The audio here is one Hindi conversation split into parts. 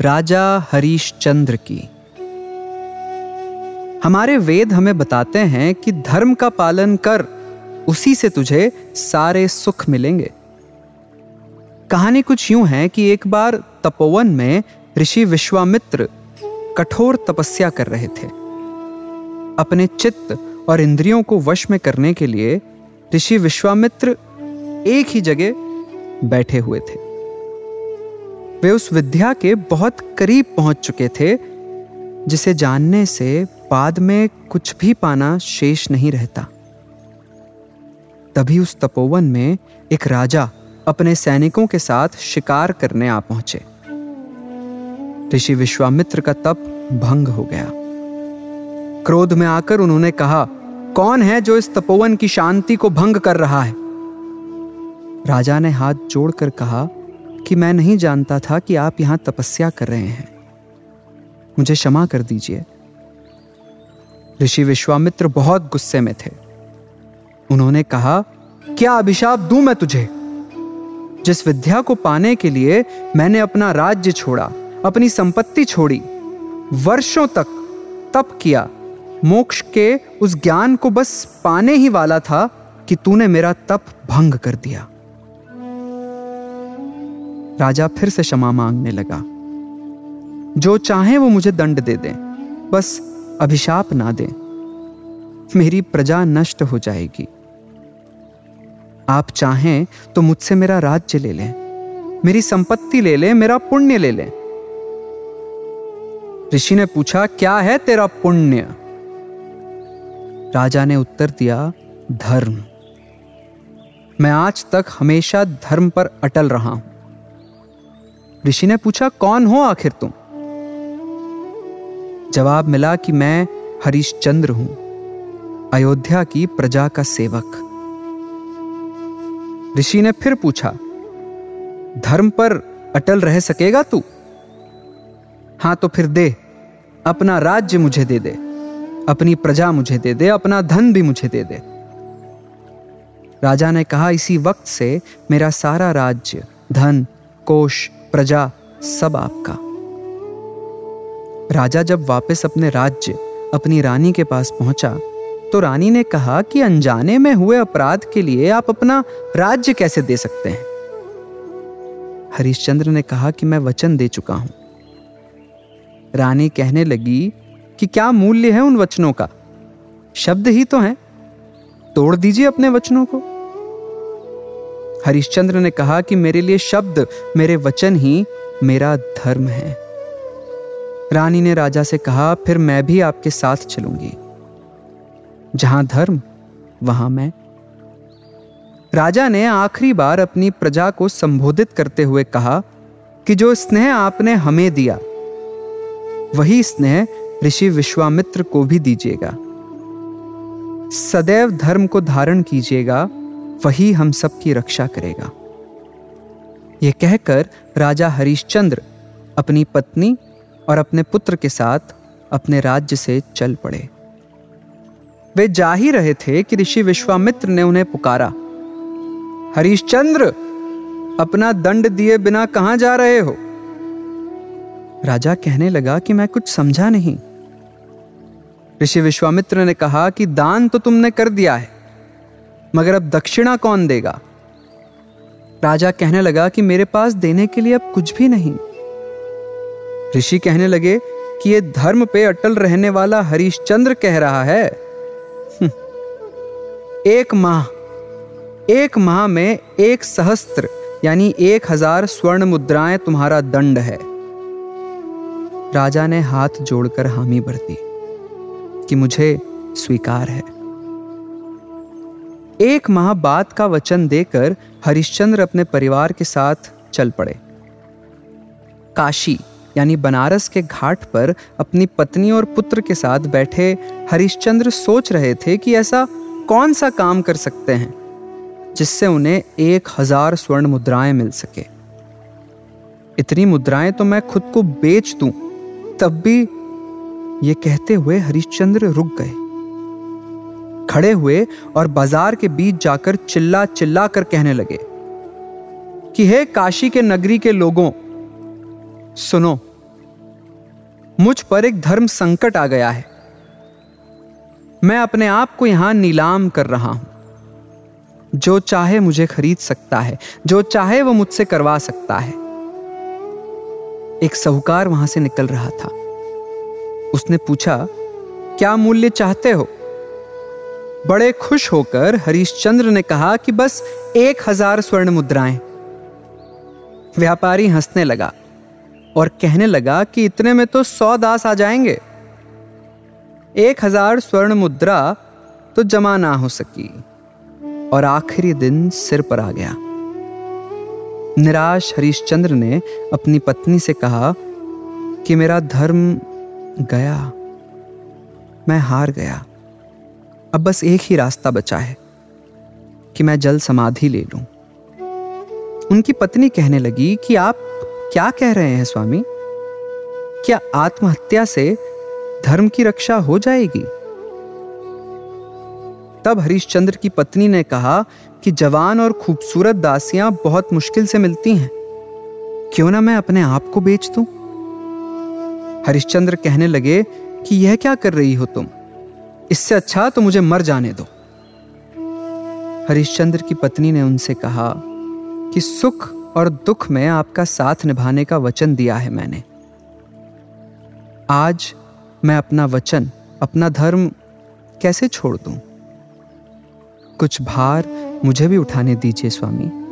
राजा हरीश चंद्र की। हमारे वेद हमें बताते हैं कि धर्म का पालन कर उसी से तुझे सारे सुख मिलेंगे। कहानी कुछ यूँ है कि एक बार तपोवन में ऋषि विश्वामित्र कठोर तपस्या कर रहे थे। अपने चित्त और इंद्रियों को वश में करने के लिए ऋषि विश्वामित्र एक ही जगह बैठे हुए थे। वे उस विद्या के बहुत करीब पहुँच चुके थे, जिसे जानने से बाद में कुछ भी पाना शेष नहीं रहता। तभी उस तपोवन में एक राजा अपने सैनिकों के साथ शिकार करने आ पहुँचे। ऋषि विश्वामित्र का तप भंग हो गया। क्रोध में आकर उन्होंने कहा, कौन है जो इस तपोवन की शांति को भंग कर रहा है? राजा ने हाथ जोड़कर कहा कि मैं नहीं जानता था कि आप यहाँ तपस्या कर रहे हैं। मुझे क्षमा कर दीजिए। ऋषि विश्वामित्र बहुत गुस्से में थे। उन्होंने कहा, क्या अभिशाप दूँ मैं तुझे? जिस विद्या को पाने के लिए मैंने अपना राज्य छोड़ा, अपनी संपत्ति छोड़ी, वर्षों तक तप किया, मोक्ष के उस ज्ञान को बस पाने ही वाला था कि तूने मेरा तप भंग कर दिया। राजा फिर से क्षमा मांगने लगा। जो चाहे वो मुझे दंड दे दें, बस अभिशाप ना दें। मेरी प्रजा नष्ट हो जाएगी। आप चाहें तो मुझसे मेरा राज्य ले लें, मेरी संपत्ति ले लें, मेरा पुण्य ले लें। ऋषि ने पूछा, क्या है तेरा पुण्य? राजा ने उत्तर दिया, धर्म। मैं आज तक हमेशा धर्म पर अटल रहा हूँ। ऋषि ने पूछा, कौन हो आखिर तुम? जवाब मिला कि मैं हरीशचंद्र हूँ, अयोध्या की प्रजा का सेवक। ऋषि ने फिर पूछा, धर्म पर अटल रह सकेगा तू? हाँ तो फिर दे, अपना राज्य मुझे दे दे, अपनी प्रजा मुझे दे दे, अपना धन भी मुझे दे दे। राजा ने कहा, इसी वक्त से मेरा सारा राज्य, धन, कोष प्रजा सब आपका। राजा जब वापस अपने राज्य, अपनी रानी के पास पहुँचा तो रानी ने कहा कि अनजाने में हुए अपराध के लिए आप अपना राज्य कैसे दे सकते हैं? हरिश्चंद्र ने कहा कि मैं वचन दे चुका हूँ। रानी कहने लगी कि क्या मूल्य है उन वचनों का? शब्द ही तो हैं। तोड़ दीजिए अपने वचनों को। हरिश्चंद्र ने कहा कि मेरे लिए शब्द, मेरे वचन ही मेरा धर्म है। रानी ने राजा से कहा, फिर मैं भी आपके साथ चलूँगी। जहाँ धर्म, वहाँ मैं। राजा ने आखिरी बार अपनी प्रजा को संबोधित करते हुए कहा कि जो स्नेह आपने हमें दिया, वही स्नेह ऋषि विश्वामित्र को भी दीजिएगा। सदैव धर्म को धारण कीजिएगा। वही हम सबकी रक्षा करेगा। यह कहकर राजा हरिश्चंद्र अपनी पत्नी और अपने पुत्र के साथ अपने राज्य से चल पड़े। वे जा ही रहे थे कि ऋषि विश्वामित्र ने उन्हें पुकारा। हरिश्चंद्र, अपना दंड दिए बिना कहाँ जा रहे हो? राजा कहने लगा कि मैं कुछ समझा नहीं। ऋषि विश्वामित्र ने कहा कि दान तो तुमने कर दिया है। मगर अब दक्षिणा कौन देगा? राजा कहने लगा कि मेरे पास देने के लिए अब कुछ भी नहीं। ऋषि कहने लगे कि ये धर्म पे अटल रहने वाला हरिश्चंद्र कह रहा है। हम्म। एक माह एक माह में एक सहस्त्र, यानी एक हज़ार स्वर्ण मुद्राएँ तुम्हारा दंड है। राजा ने हाथ जोड़कर हामी भर दी कि मुझे स्वीकार है। एक माह बाद का वचन देकर हरिश्चंद्र अपने परिवार के साथ चल पड़े। काशी, यानी बनारस के घाट पर अपनी पत्नी और पुत्र के साथ बैठे हरिश्चंद्र सोच रहे थे कि ऐसा कौन सा काम कर सकते हैं, जिससे उन्हें एक हज़ार स्वर्ण मुद्राएँ मिल सके। इतनी मुद्राएँ तो मैं खुद को बेच दूँ, तब भी ये कहते हुए हरिश्चंद्र रुक गए। खड़े हुए और बाज़ार के बीच जाकर चिल्ला चिल्ला कर कहने लगे, कि हे काशी के नगरी के लोगों, सुनो, मुझ पर एक धर्म संकट आ गया है। मैं अपने आप को यहाँ नीलाम कर रहा हूँ। जो चाहे मुझे खरीद सकता है, जो चाहे वो मुझसे करवा सकता है। एक साहूकार वहाँ से निकल रहा था। उसने पूछा, क्या मूल्य चाहते हो? बड़े खुश होकर हरीशचंद्र ने कहा कि बस एक हज़ार स्वर्ण मुद्राएँ। व्यापारी हंसने लगा और कहने लगा कि इतने में तो सौ दास आ जाएँगे। एक हज़ार स्वर्ण मुद्रा तो जमा ना हो सकी और आखिरी दिन सिर पर आ गया। निराश हरीशचंद्र ने अपनी पत्नी से कहा कि मेरा धर्म गया, मैं हार गया। अब बस एक ही रास्ता बचा है कि मैं जल समाधि ले लूँ। उनकी पत्नी कहने लगी कि आप क्या कह रहे हैं स्वामी? क्या आत्महत्या से धर्म की रक्षा हो जाएगी? तब हरिश्चंद्र की पत्नी ने कहा कि जवान और खूबसूरत दासियाँ बहुत मुश्किल से मिलती हैं। क्यों ना मैं अपने आप को बेच दूँ? हरिश्चंद्र कहने लगे कि यह क्या कर रही हो तुम? इससे अच्छा तो मुझे मर जाने दो। हरिश्चंद्र की पत्नी ने उनसे कहा कि सुख और दुख में आपका साथ निभाने का वचन दिया है मैंने। आज मैं अपना वचन, अपना धर्म कैसे छोड़ दूँ? कुछ भार मुझे भी उठाने दीजिए स्वामी।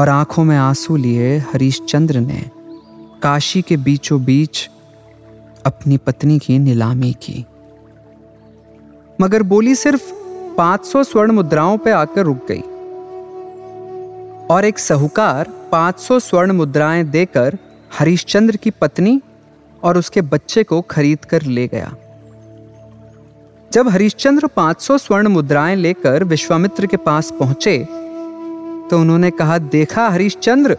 और आँखों में आँसू लिए हरीशचंद्र ने काशी के बीचों बीच अपनी पत्नी की नीलामी की। मगर बोली सिर्फ़ 500 स्वर्ण मुद्राओं पर आकर रुक गई। और एक साहूकार 500 स्वर्ण मुद्राएँ देकर हरिश्चंद्र की पत्नी और उसके बच्चे को खरीद कर ले गया। जब हरिश्चंद्र 500 स्वर्ण मुद्राएँ लेकर विश्वामित्र के पास पहुँचे तो उन्होंने कहा, देखा हरिश्चंद्र,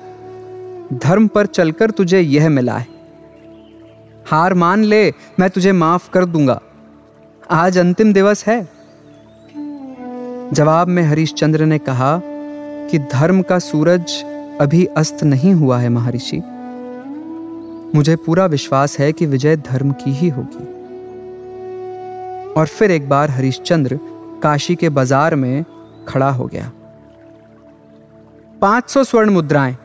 धर्म पर चलकर तुझे यह मिला है। हार मान ले, मैं तुझे माफ़ कर दूँगा। आज अंतिम दिवस है। जवाब में हरिश्चंद्र ने कहा कि धर्म का सूरज अभी अस्त नहीं हुआ है, महर्षि। मुझे पूरा विश्वास है कि विजय धर्म की ही होगी। और फिर एक बार हरिश्चंद्र काशी के बाज़ार में खड़ा हो गया। 500 स्वर्ण मुद्राएँ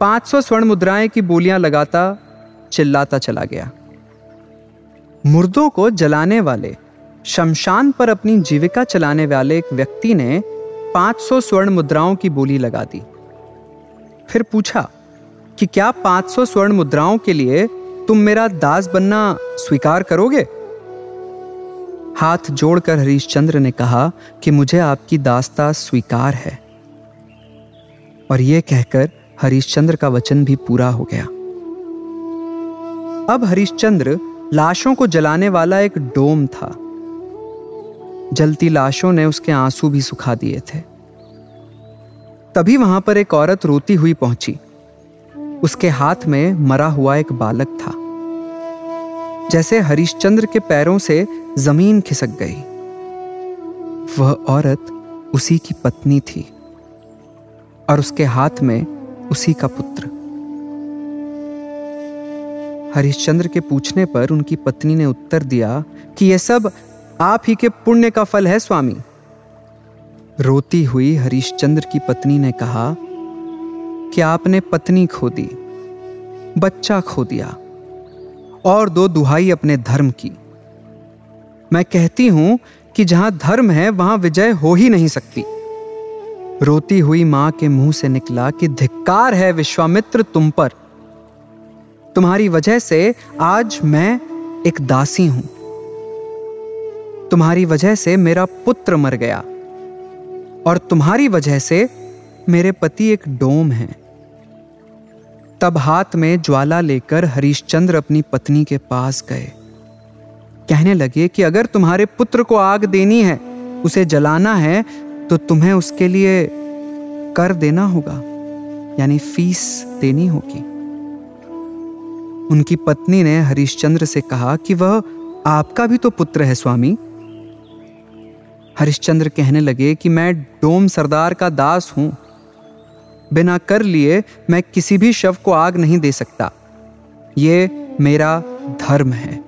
500 स्वर्ण मुद्राएँ की बोलियाँ लगाता चिल्लाता चला गया। मुर्दों को जलाने वाले, शमशान पर अपनी जीविका चलाने वाले एक व्यक्ति ने 500 स्वर्ण मुद्राओं की बोली लगा दी। फिर पूछा कि क्या 500 स्वर्ण मुद्राओं के लिए तुम मेरा दास बनना स्वीकार करोगे? हाथ जोड़कर हरीशचंद्र ने कहा कि मुझे आपकी दास्ता स्वीकार है। और यह कहकर हरीशचंद्र का वचन भी पूरा हो गया। अब हरीशचंद्र लाशों को जलाने वाला एक डोम था। जलती लाशों ने उसके आँसू भी सुखा दिए थे। तभी वहाँ पर एक औरत रोती हुई पहुँची। उसके हाथ में मरा हुआ एक बालक था। जैसे हरिश्चंद्र के पैरों से ज़मीन खिसक गई। वह औरत उसी की पत्नी थी और उसके हाथ में उसी का पुत्र। हरिश्चंद्र के पूछने पर उनकी पत्नी ने उत्तर दिया कि यह सब आप ही के पुण्य का फल है, स्वामी। रोती हुई हरीशचंद्र की पत्नी ने कहा कि आपने पत्नी खो दी, बच्चा खो दिया, और दो दुहाई अपने धर्म की। मैं कहती हूँ कि जहाँ धर्म है, वहाँ विजय हो ही नहीं सकती। रोती हुई माँ के मुँह से निकला कि, धिक्कार है विश्वामित्र तुम पर। तुम्हारी वजह से आज मैं एक दासी हूँ। तुम्हारी वजह से मेरा पुत्र मर गया और तुम्हारी वजह से मेरे पति एक डोम है। तब हाथ में ज्वाला लेकर हरीशचंद्र अपनी पत्नी के पास गए। कहने लगे कि अगर तुम्हारे पुत्र को आग देनी है, उसे जलाना है तो तुम्हें उसके लिए कर देना होगा, यानी फ़ीस देनी होगी। उनकी पत्नी ने हरिश्चंद्र से कहा कि वह आपका भी तो पुत्र है, स्वामी। हरिश्चंद्र कहने लगे कि मैं डोम सरदार का दास हूँ। बिना कर लिए मैं किसी भी शव को आग नहीं दे सकता। ये मेरा धर्म है।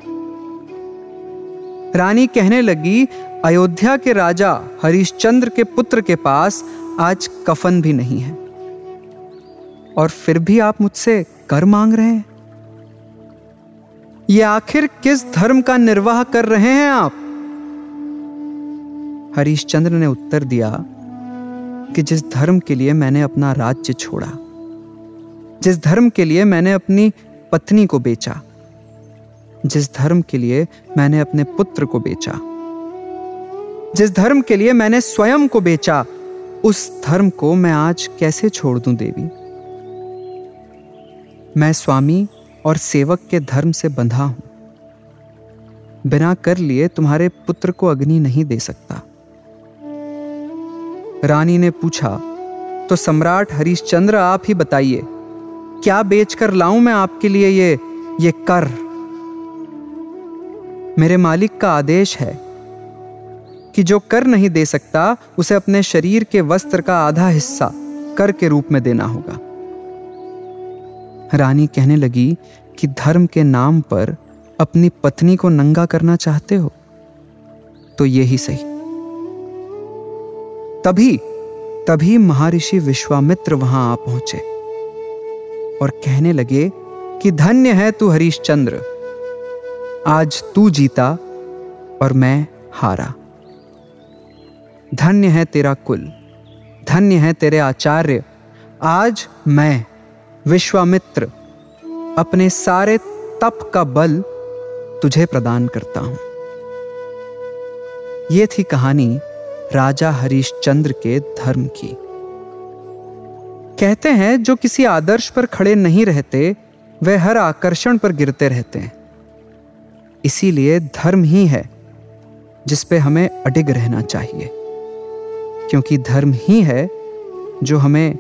रानी कहने लगी, अयोध्या के राजा हरिश्चंद्र के पुत्र के पास आज कफन भी नहीं है। और फिर भी आप मुझसे कर मांग रहे हैं? ये आखिर किस धर्म का निर्वाह कर रहे हैं आप? हरीशचंद्र ने उत्तर दिया कि जिस धर्म के लिए मैंने अपना राज्य छोड़ा, जिस धर्म के लिए मैंने अपनी पत्नी को बेचा, जिस धर्म के लिए मैंने अपने पुत्र को बेचा, जिस धर्म के लिए मैंने स्वयं को बेचा, उस धर्म को मैं आज कैसे छोड़ दूँ देवी? मैं स्वामी और सेवक के धर्म से बंधा हूँ। बिना कर लिए तुम्हारे पुत्र को अग्नि नहीं दे सकता। रानी ने पूछा तो सम्राट हरिश्चंद्र, आप ही बताइए, क्या बेचकर लाऊं मैं आपके लिए ये ये कर? मेरे मालिक का आदेश है कि जो कर नहीं दे सकता, उसे अपने शरीर के वस्त्र का आधा हिस्सा कर के रूप में देना होगा। रानी कहने लगी कि धर्म के नाम पर अपनी पत्नी को नंगा करना चाहते हो? तो यही सही। तभी तभी महर्षि विश्वामित्र वहाँ आ पहुँचे और कहने लगे कि धन्य है तू हरीशचंद्र। आज तू जीता और मैं हारा। धन्य है तेरा कुल, धन्य है तेरे आचार्य। आज मैं विश्वामित्र, अपने सारे तप का बल तुझे प्रदान करता हूँ। यह थी कहानी राजा हरिश्चंद्र के धर्म की। कहते हैं, जो किसी आदर्श पर खड़े नहीं रहते वह हर आकर्षण पर गिरते रहते हैं। इसीलिए धर्म ही है, जिस पे हमें अडिग रहना चाहिए, क्योंकि धर्म ही है, जो हमें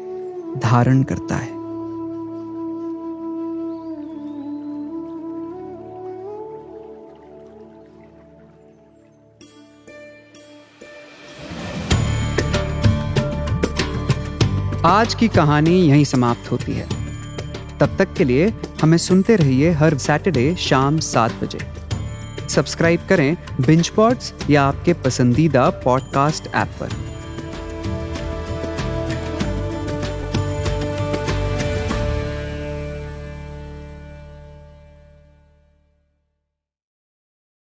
धारण करता है। आज की कहानी यहीं समाप्त होती है। तब तक के लिए हमें सुनते रहिए हर सैटरडे शाम सात बजे। सब्सक्राइब करें बिंच पॉड्स या आपके पसंदीदा पॉडकास्ट ऐप पर।